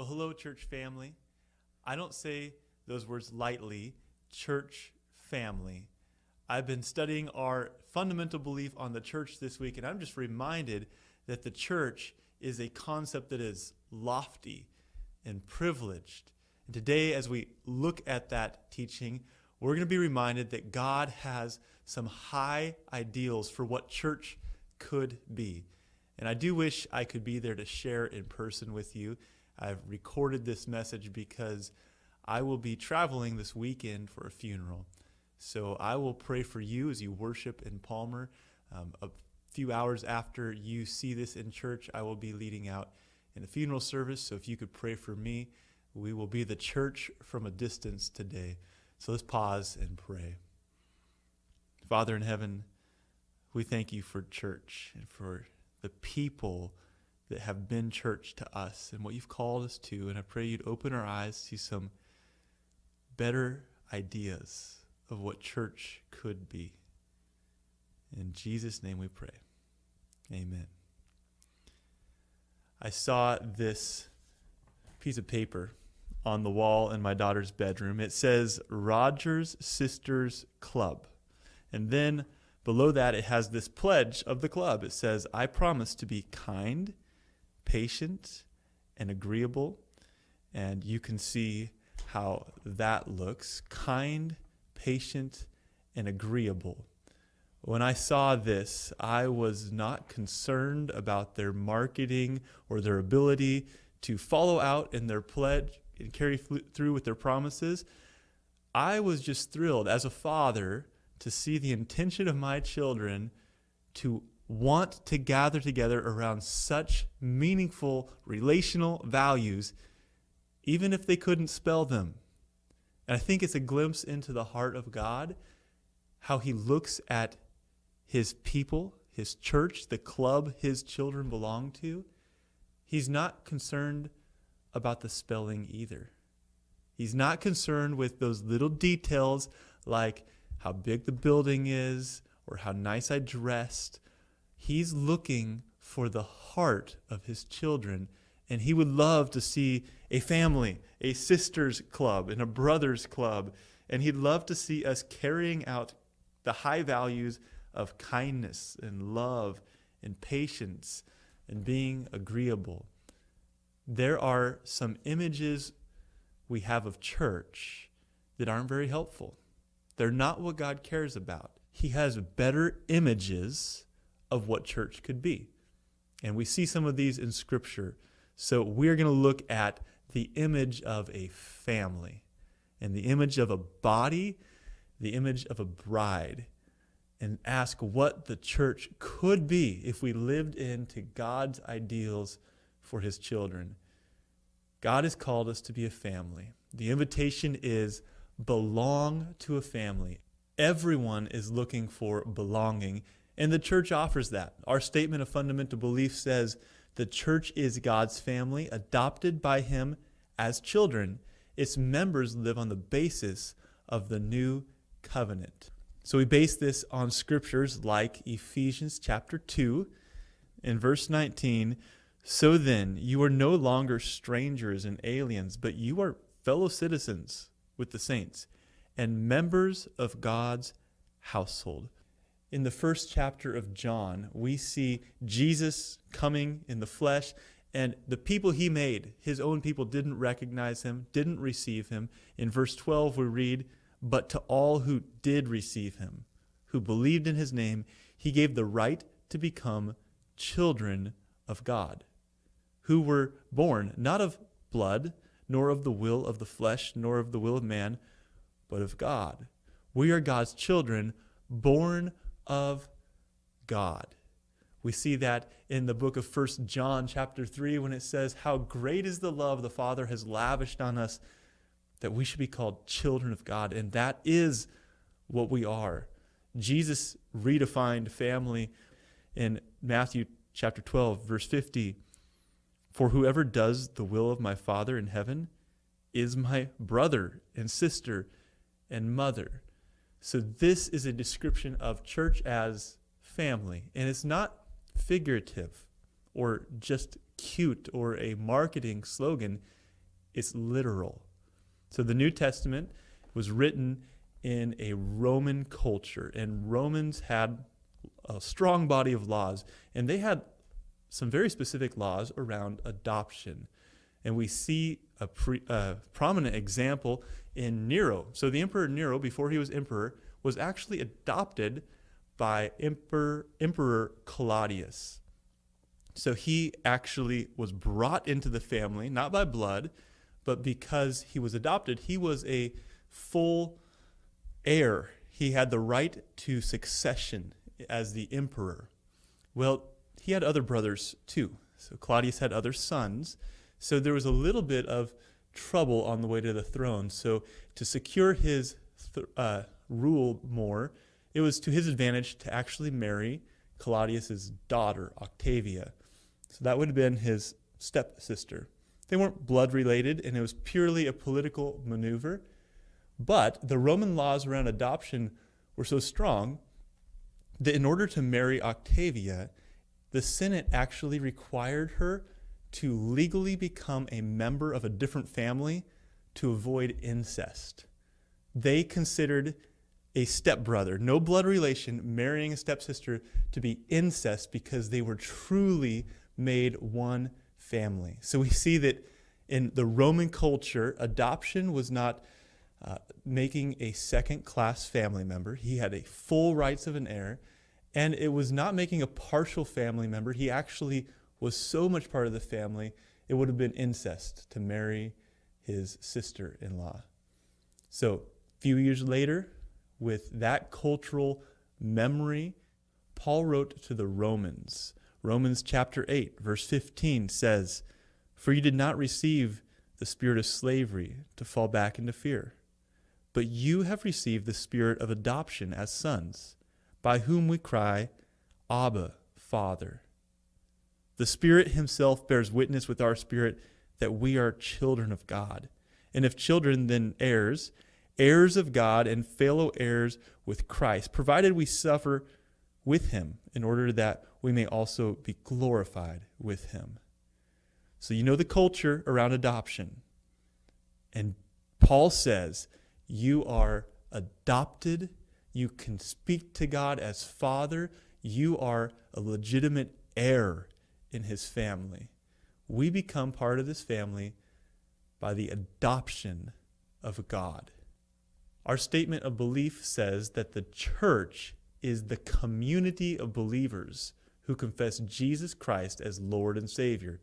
Well, hello, church family. I don't say those words lightly, church family. I've been studying our fundamental belief on the church this week, and I'm just reminded that the church is a concept that is lofty and privileged. And today, as we look at that teaching, we're going to be reminded that God has some high ideals for what church could be. And I do wish I could be there to share in person with you. I've recorded this message because I will be traveling this weekend for a funeral. So I will pray for you as you worship in Palmer. Um, a few hours after you see this in church, I will be leading out in a funeral service. So if you could pray for me, we will be the church from a distance today. So let's pause and pray. Father in heaven, we thank you for church and for the people that have been church to us and what you've called us to. And I pray you'd open our eyes to some better ideas of what church could be. In Jesus' name we pray. Amen. I saw this piece of paper on the wall in my daughter's bedroom. It says Rogers Sisters Club. And then below that, it has this pledge of the club. It says, I promise to be kind patient and agreeable. And you can see how that looks kind, patient, and agreeable. When I saw this, I was not concerned about their marketing or their ability to follow out in their pledge and carry through with their promises. I was just thrilled as a father to see the intention of my children to want to gather together around such meaningful relational values, even if they couldn't spell them. And I think it's a glimpse into the heart of God, how He looks at His people, His church, the club His children belong to. He's not concerned about the spelling either. He's not concerned with those little details like how big the building is or how nice I dressed He's looking for the heart of his children, and he would love to see a family, a sisters club, and a brothers club, and he'd love to see us carrying out the high values of kindness and love and patience and being agreeable. There are some images we have of church that aren't very helpful. They're not what God cares about. He has better images of what church could be. And we see some of these in Scripture. So we're going to look at the image of a family and the image of a body, the image of a bride, and ask what the church could be if we lived into God's ideals for his children. God has called us to be a family. The invitation is belong to a family. Everyone is looking for belonging, and the church offers that. Our statement of fundamental belief says the church is God's family, adopted by Him as children. Its members live on the basis of the new covenant. So we base this on scriptures like Ephesians chapter 2 in verse 19. So then, you are no longer strangers and aliens, but you are fellow citizens with the saints and members of God's household in the first chapter of John, we see Jesus coming in the flesh, and the people he made, his own people, didn't recognize him, didn't receive him. In verse 12, we read, But to all who did receive him, who believed in his name, he gave the right to become children of God, who were born not of blood, nor of the will of the flesh, nor of the will of man, but of God. We are God's children, born of God. We see that in the book of First John chapter 3 when it says how great is the love the Father has lavished on us that we should be called children of God and that is what we are. Jesus redefined family in Matthew chapter 12 verse 50 for whoever does the will of my Father in heaven is my brother and sister and mother. So, this is a description of church as family, and it's not figurative or just cute or a marketing slogan. it's literal. So the New Testament was written in a Roman culture, and Romans had a strong body of laws, and they had some very specific laws around adoption. And we see a pre, uh, prominent example in Nero. So the Emperor Nero, before he was emperor, was actually adopted by Emperor, emperor Claudius. So he actually was brought into the family, not by blood, but because he was adopted, he was a full heir. He had the right to succession as the emperor. Well, he had other brothers too. So Claudius had other sons. So there was a little bit of trouble on the way to the throne. So to secure his th- uh, rule more, it was to his advantage to actually marry Claudius's daughter, Octavia. So that would have been his stepsister. They weren't blood related, and it was purely a political maneuver. But the Roman laws around adoption were so strong that in order to marry Octavia, the Senate actually required her to legally become a member of a different family to avoid incest. They considered a stepbrother, no blood relation, marrying a stepsister to be incest because they were truly made one family. So we see that in the Roman culture, adoption was not uh, making a second class family member. He had a full rights of an heir, and it was not making a partial family member. He actually was so much part of the family, it would have been incest to marry his sister in law. So, a few years later, with that cultural memory, Paul wrote to the Romans. Romans chapter 8, verse 15 says, For you did not receive the spirit of slavery to fall back into fear, but you have received the spirit of adoption as sons, by whom we cry, Abba, Father. The Spirit Himself bears witness with our spirit that we are children of God. And if children, then heirs, heirs of God and fellow heirs with Christ, provided we suffer with Him in order that we may also be glorified with Him. So, you know the culture around adoption. And Paul says, You are adopted. You can speak to God as Father. You are a legitimate heir in his family. We become part of this family by the adoption of God. Our statement of belief says that the church is the community of believers who confess Jesus Christ as Lord and Savior.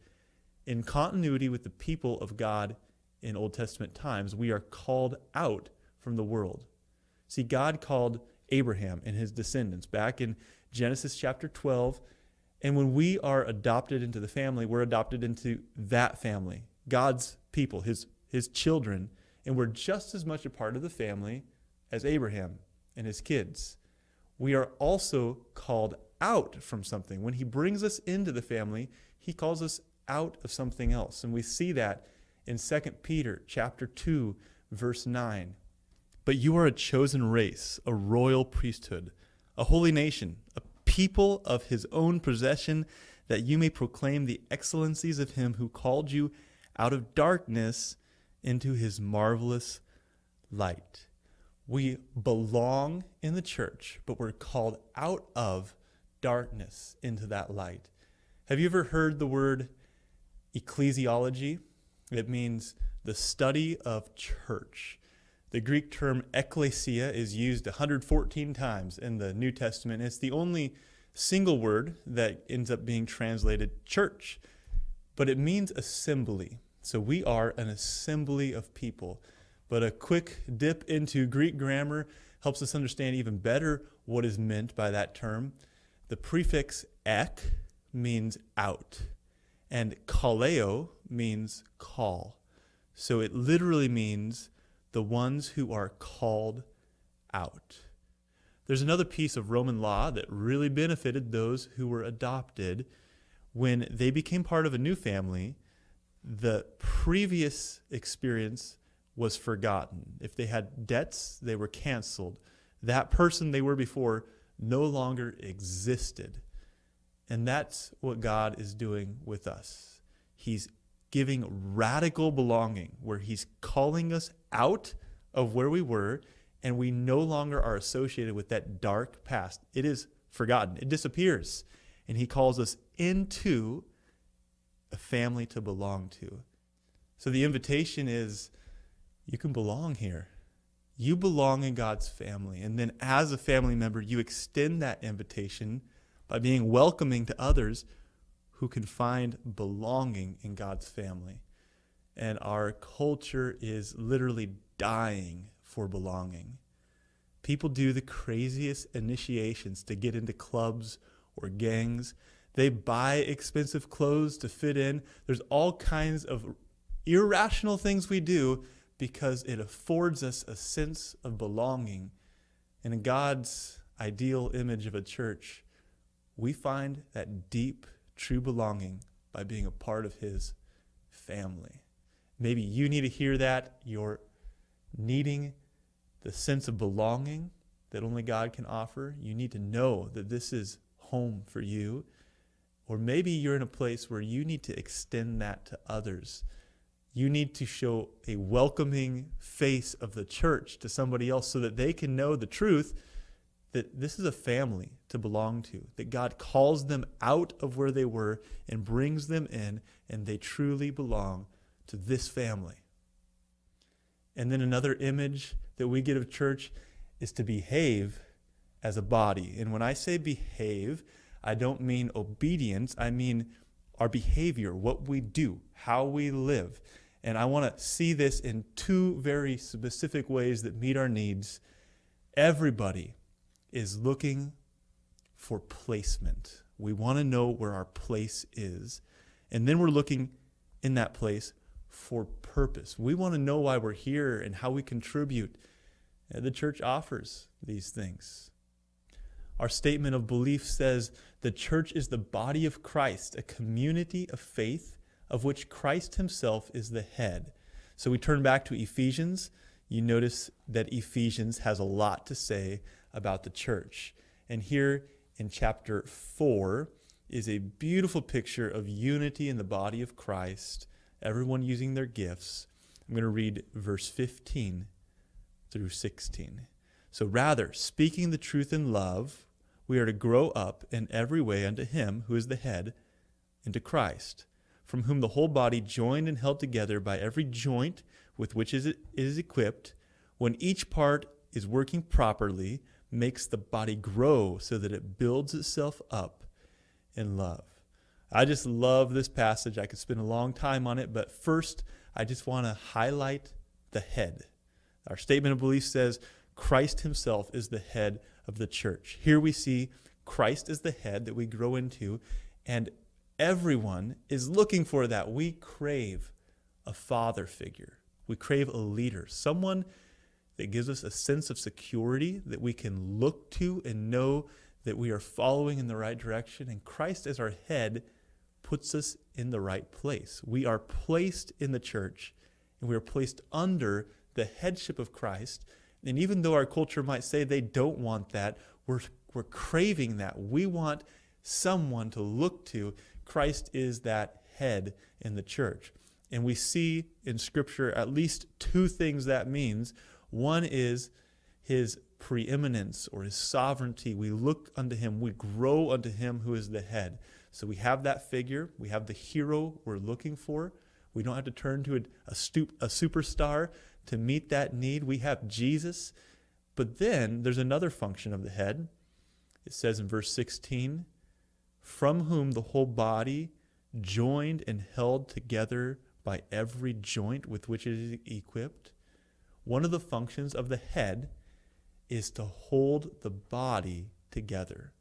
In continuity with the people of God in Old Testament times, we are called out from the world. See, God called Abraham and his descendants back in Genesis chapter 12 and when we are adopted into the family, we're adopted into that family, God's people, his, his children, and we're just as much a part of the family as Abraham and his kids. We are also called out from something. When he brings us into the family, he calls us out of something else. And we see that in 2 Peter chapter 2 verse 9. But you are a chosen race, a royal priesthood, a holy nation, a people of his own possession, that you may proclaim the excellencies of him who called you out of darkness into his marvelous light. We belong in the church, but we're called out of darkness into that light. Have you ever heard the word ecclesiology? It means the study of church. The Greek term ekklesia is used 114 times in the New Testament. It's the only single word that ends up being translated church, but it means assembly. So we are an assembly of people. But a quick dip into Greek grammar helps us understand even better what is meant by that term. The prefix ek means out, and kaleo means call. So it literally means the ones who are called out. There's another piece of Roman law that really benefited those who were adopted. When they became part of a new family, the previous experience was forgotten. If they had debts, they were canceled. That person they were before no longer existed. And that's what God is doing with us. He's giving radical belonging, where He's calling us out of where we were and we no longer are associated with that dark past. It is forgotten, it disappears. And He calls us into a family to belong to. So the invitation is you can belong here. You belong in God's family. And then as a family member, you extend that invitation by being welcoming to others who can find belonging in God's family. And our culture is literally dying for belonging. People do the craziest initiations to get into clubs or gangs. They buy expensive clothes to fit in. There's all kinds of irrational things we do because it affords us a sense of belonging. And in God's ideal image of a church, we find that deep, true belonging by being a part of His family. Maybe you need to hear that. You're needing the sense of belonging that only God can offer. You need to know that this is home for you. Or maybe you're in a place where you need to extend that to others. You need to show a welcoming face of the church to somebody else so that they can know the truth that this is a family to belong to, that God calls them out of where they were and brings them in, and they truly belong to this family. And then another image that we get of church is to behave as a body. And when I say behave, I don't mean obedience, I mean our behavior, what we do, how we live. And I want to see this in two very specific ways that meet our needs. Everybody is looking for placement. We want to know where our place is. And then we're looking in that place for purpose. We want to know why we're here and how we contribute. Uh, the church offers these things. Our statement of belief says the church is the body of Christ, a community of faith of which Christ himself is the head. So we turn back to Ephesians. You notice that Ephesians has a lot to say about the church. And here in chapter 4 is a beautiful picture of unity in the body of Christ, everyone using their gifts. I'm going to read verse 15 through 16. So, rather, speaking the truth in love, we are to grow up in every way unto Him who is the head, into Christ, from whom the whole body, joined and held together by every joint with which it is equipped, when each part is working properly, makes the body grow so that it builds itself up in love. I just love this passage. I could spend a long time on it, but first, I just want to highlight the head. Our statement of belief says Christ himself is the head of the church. Here we see Christ is the head that we grow into, and everyone is looking for that. We crave a father figure, we crave a leader, someone that gives us a sense of security that we can look to and know that we are following in the right direction. And Christ, as our head, puts us in the right place. We are placed in the church and we are placed under the headship of Christ. And even though our culture might say they don't want that, we're, we're craving that. We want someone to look to. Christ is that head in the church. And we see in Scripture at least two things that means. One is his preeminence or his sovereignty. We look unto him, we grow unto him who is the head. So we have that figure, we have the hero we're looking for. We don't have to turn to a, a, stoop, a superstar to meet that need. We have Jesus. But then there's another function of the head. It says in verse 16, from whom the whole body, joined and held together by every joint with which it is equipped, one of the functions of the head is to hold the body together.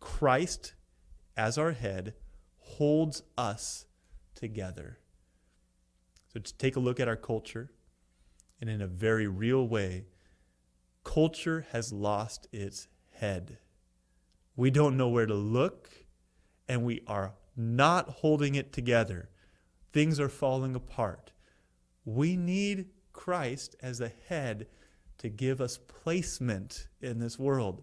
Christ, as our head, holds us together. So, to take a look at our culture, and in a very real way, culture has lost its head. We don't know where to look, and we are not holding it together. Things are falling apart. We need Christ as a head to give us placement in this world.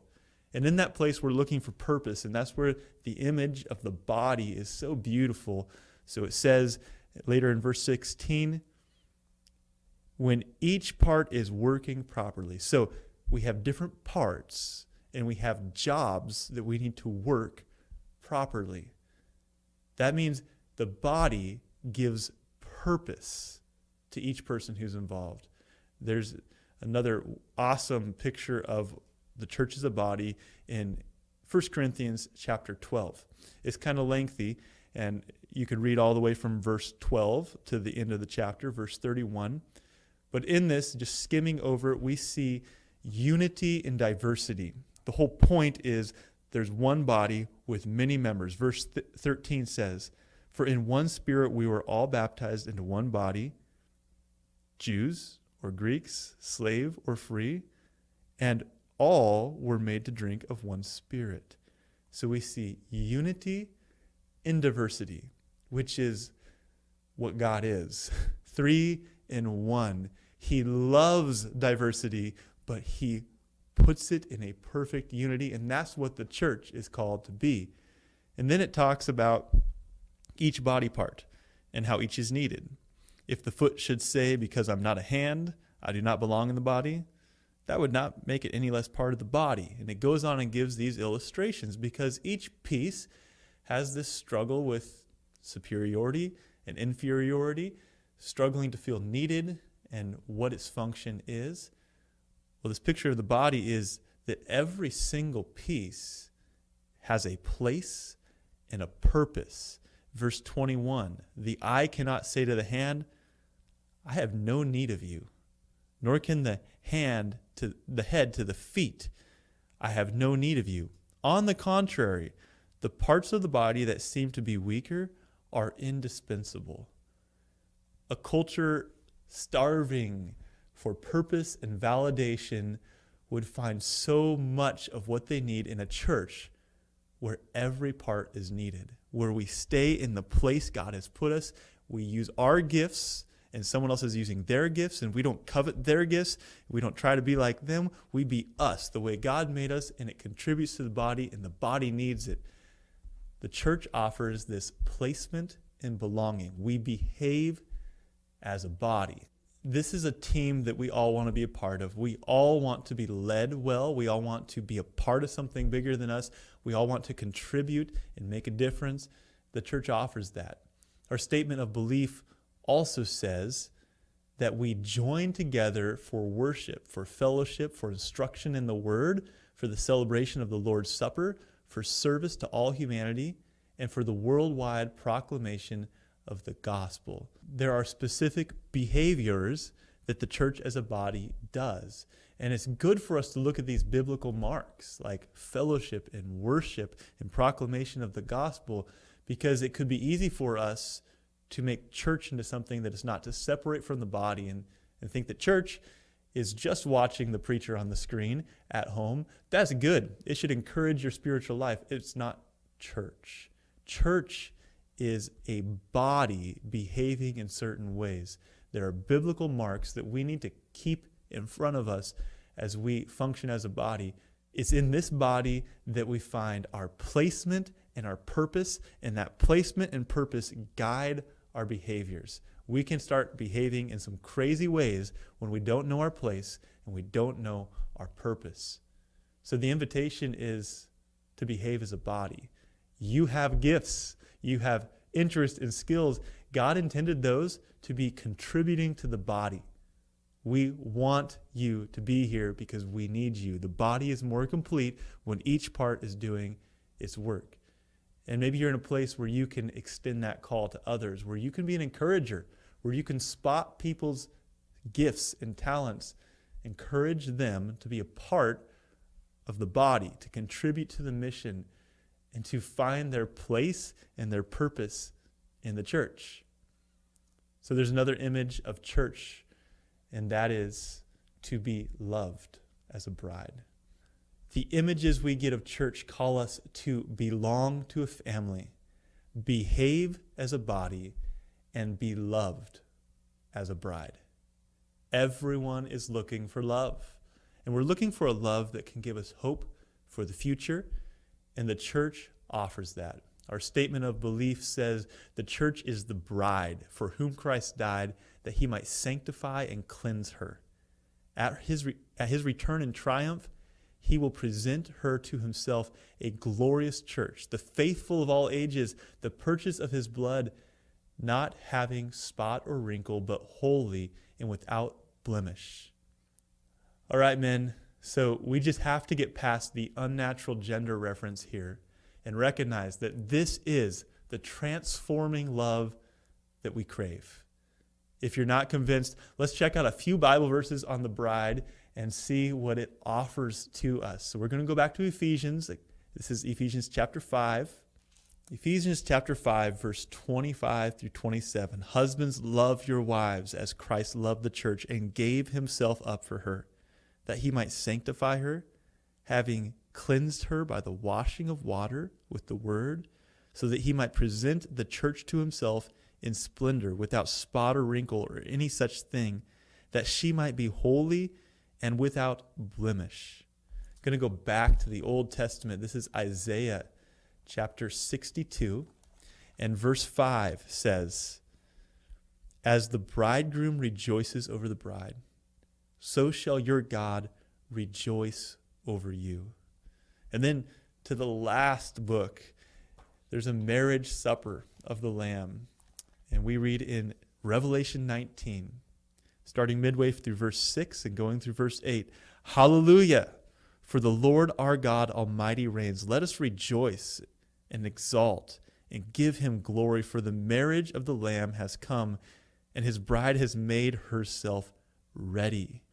And in that place, we're looking for purpose. And that's where the image of the body is so beautiful. So it says later in verse 16, when each part is working properly. So we have different parts and we have jobs that we need to work properly. That means the body gives purpose to each person who's involved. There's another awesome picture of the church is a body in 1 Corinthians chapter 12. It's kind of lengthy, and you could read all the way from verse 12 to the end of the chapter, verse 31. But in this, just skimming over it, we see unity in diversity. The whole point is there's one body with many members. Verse th- 13 says, For in one spirit we were all baptized into one body, Jews or Greeks, slave or free, and all were made to drink of one spirit. So we see unity in diversity, which is what God is. Three in one. He loves diversity, but he puts it in a perfect unity, and that's what the church is called to be. And then it talks about each body part and how each is needed. If the foot should say, Because I'm not a hand, I do not belong in the body, that would not make it any less part of the body. And it goes on and gives these illustrations because each piece has this struggle with superiority and inferiority, struggling to feel needed and what its function is. Well, this picture of the body is that every single piece has a place and a purpose. Verse 21 The eye cannot say to the hand, I have no need of you, nor can the hand to the head to the feet, I have no need of you. On the contrary, the parts of the body that seem to be weaker are indispensable. A culture starving for purpose and validation would find so much of what they need in a church where every part is needed, where we stay in the place God has put us. We use our gifts, and someone else is using their gifts, and we don't covet their gifts. We don't try to be like them. We be us, the way God made us, and it contributes to the body, and the body needs it. The church offers this placement and belonging. We behave as a body this is a team that we all want to be a part of. We all want to be led well. We all want to be a part of something bigger than us. We all want to contribute and make a difference. The church offers that. Our statement of belief also says that we join together for worship, for fellowship, for instruction in the word, for the celebration of the Lord's Supper, for service to all humanity, and for the worldwide proclamation of the gospel. There are specific behaviors that the church as a body does. And it's good for us to look at these biblical marks like fellowship and worship and proclamation of the gospel because it could be easy for us to make church into something that is not to separate from the body and, and think that church is just watching the preacher on the screen at home. That's good. It should encourage your spiritual life. It's not church. Church is a body behaving in certain ways. There are biblical marks that we need to keep in front of us as we function as a body. It's in this body that we find our placement and our purpose, and that placement and purpose guide our behaviors. We can start behaving in some crazy ways when we don't know our place and we don't know our purpose. So the invitation is to behave as a body. You have gifts you have interest and skills, God intended those to be contributing to the body. We want you to be here because we need you. The body is more complete when each part is doing its work. And maybe you're in a place where you can extend that call to others, where you can be an encourager, where you can spot people's gifts and talents, encourage them to be a part of the body, to contribute to the mission and to find their place and their purpose in the church. So there's another image of church, and that is to be loved as a bride. The images we get of church call us to belong to a family, behave as a body, and be loved as a bride. Everyone is looking for love. And we're looking for a love that can give us hope for the future and the church offers that. Our statement of belief says the church is the bride for whom Christ died that he might sanctify and cleanse her. At his, re- at his return in triumph, he will present her to himself a glorious church, the faithful of all ages, the purchase of his blood, not having spot or wrinkle, but holy and without blemish. All right, men, so we just have to get past the unnatural gender reference here and recognize that this is the transforming love that we crave. If you're not convinced, let's check out a few Bible verses on the bride and see what it offers to us. So we're going to go back to Ephesians. This is Ephesians chapter 5. Ephesians chapter 5, verse 25 through 27. Husbands, love your wives as Christ loved the church and gave himself up for her, that he might sanctify her, having cleansed her by the washing of water with the word, so that he might present the church to himself in splendor, without spot or wrinkle or any such thing, that she might be holy and without blemish. I'm going to go back to the Old Testament. This is Isaiah chapter 62, and verse 5 says, As the bridegroom rejoices over the bride, so shall your God rejoice over you. And then to the last book, there's a marriage supper of the Lamb. And we read in Revelation 19, starting midway through verse 6 and going through verse 8 Hallelujah! For the Lord our God Almighty reigns. Let us rejoice and exalt and give him glory, for the marriage of the Lamb has come, and his bride has made herself ready.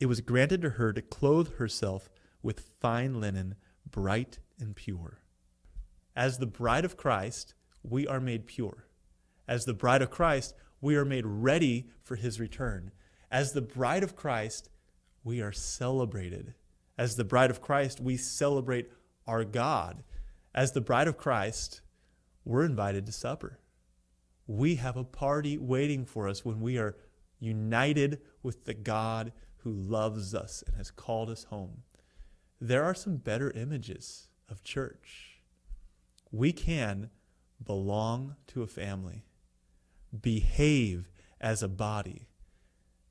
It was granted to her to clothe herself with fine linen bright and pure. As the bride of Christ, we are made pure. As the bride of Christ, we are made ready for his return. As the bride of Christ, we are celebrated. As the bride of Christ, we celebrate our God. As the bride of Christ, we're invited to supper. We have a party waiting for us when we are united with the God who loves us and has called us home there are some better images of church. We can belong to a family, behave as a body,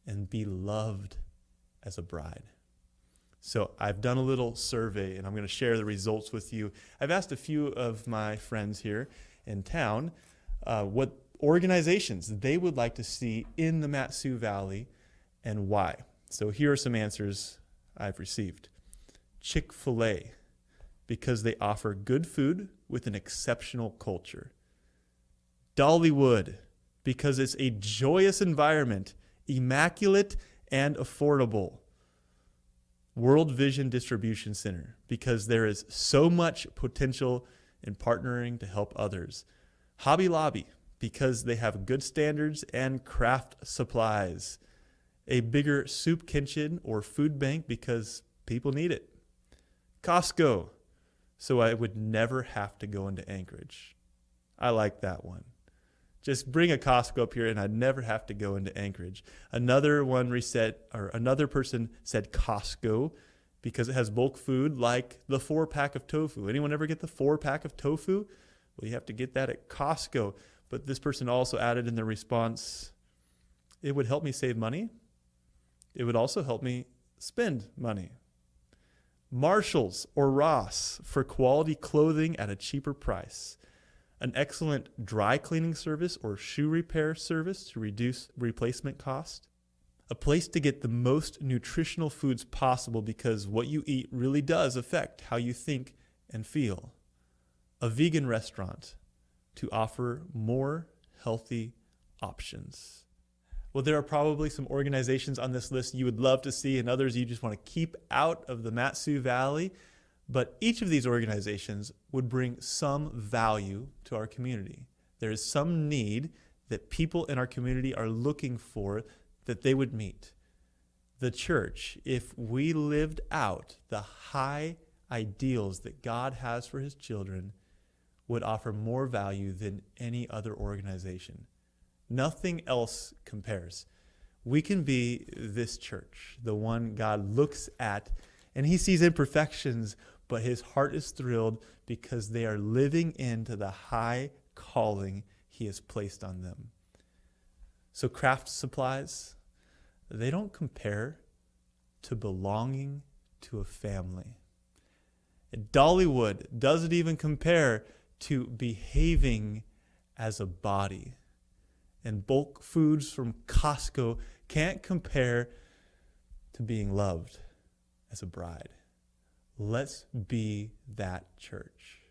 and be loved as a bride. So I've done a little survey and I'm going to share the results with you. I've asked a few of my friends here in town uh, what organizations they would like to see in the Mat-Su Valley and why. So here are some answers I've received. Chick fil A because they offer good food with an exceptional culture. Dollywood because it's a joyous environment, immaculate and affordable. World Vision Distribution Center because there is so much potential in partnering to help others. Hobby Lobby because they have good standards and craft supplies. A bigger soup kitchen or food bank because people need it. Costco, so I would never have to go into Anchorage. I like that one. Just bring a Costco up here and I'd never have to go into Anchorage. Another one reset or another person said Costco because it has bulk food like the four pack of tofu. Anyone ever get the four pack of tofu? Well, you have to get that at Costco. But this person also added in their response, it would help me save money. It would also help me spend money. Marshalls or Ross for quality clothing at a cheaper price. An excellent dry cleaning service or shoe repair service to reduce replacement cost. A place to get the most nutritional foods possible because what you eat really does affect how you think and feel. A vegan restaurant to offer more healthy options. Well, there are probably some organizations on this list you would love to see and others you just want to keep out of the Mat-Su Valley. But each of these organizations would bring some value to our community. There is some need that people in our community are looking for that they would meet. The church, if we lived out the high ideals that God has for his children, would offer more value than any other organization. Nothing else compares. We can be this church, the one God looks at and he sees imperfections, but his heart is thrilled because they are living into the high calling he has placed on them. So, craft supplies, they don't compare to belonging to a family. Dollywood doesn't even compare to behaving as a body. And bulk foods from Costco can't compare to being loved as a bride. Let's be that church.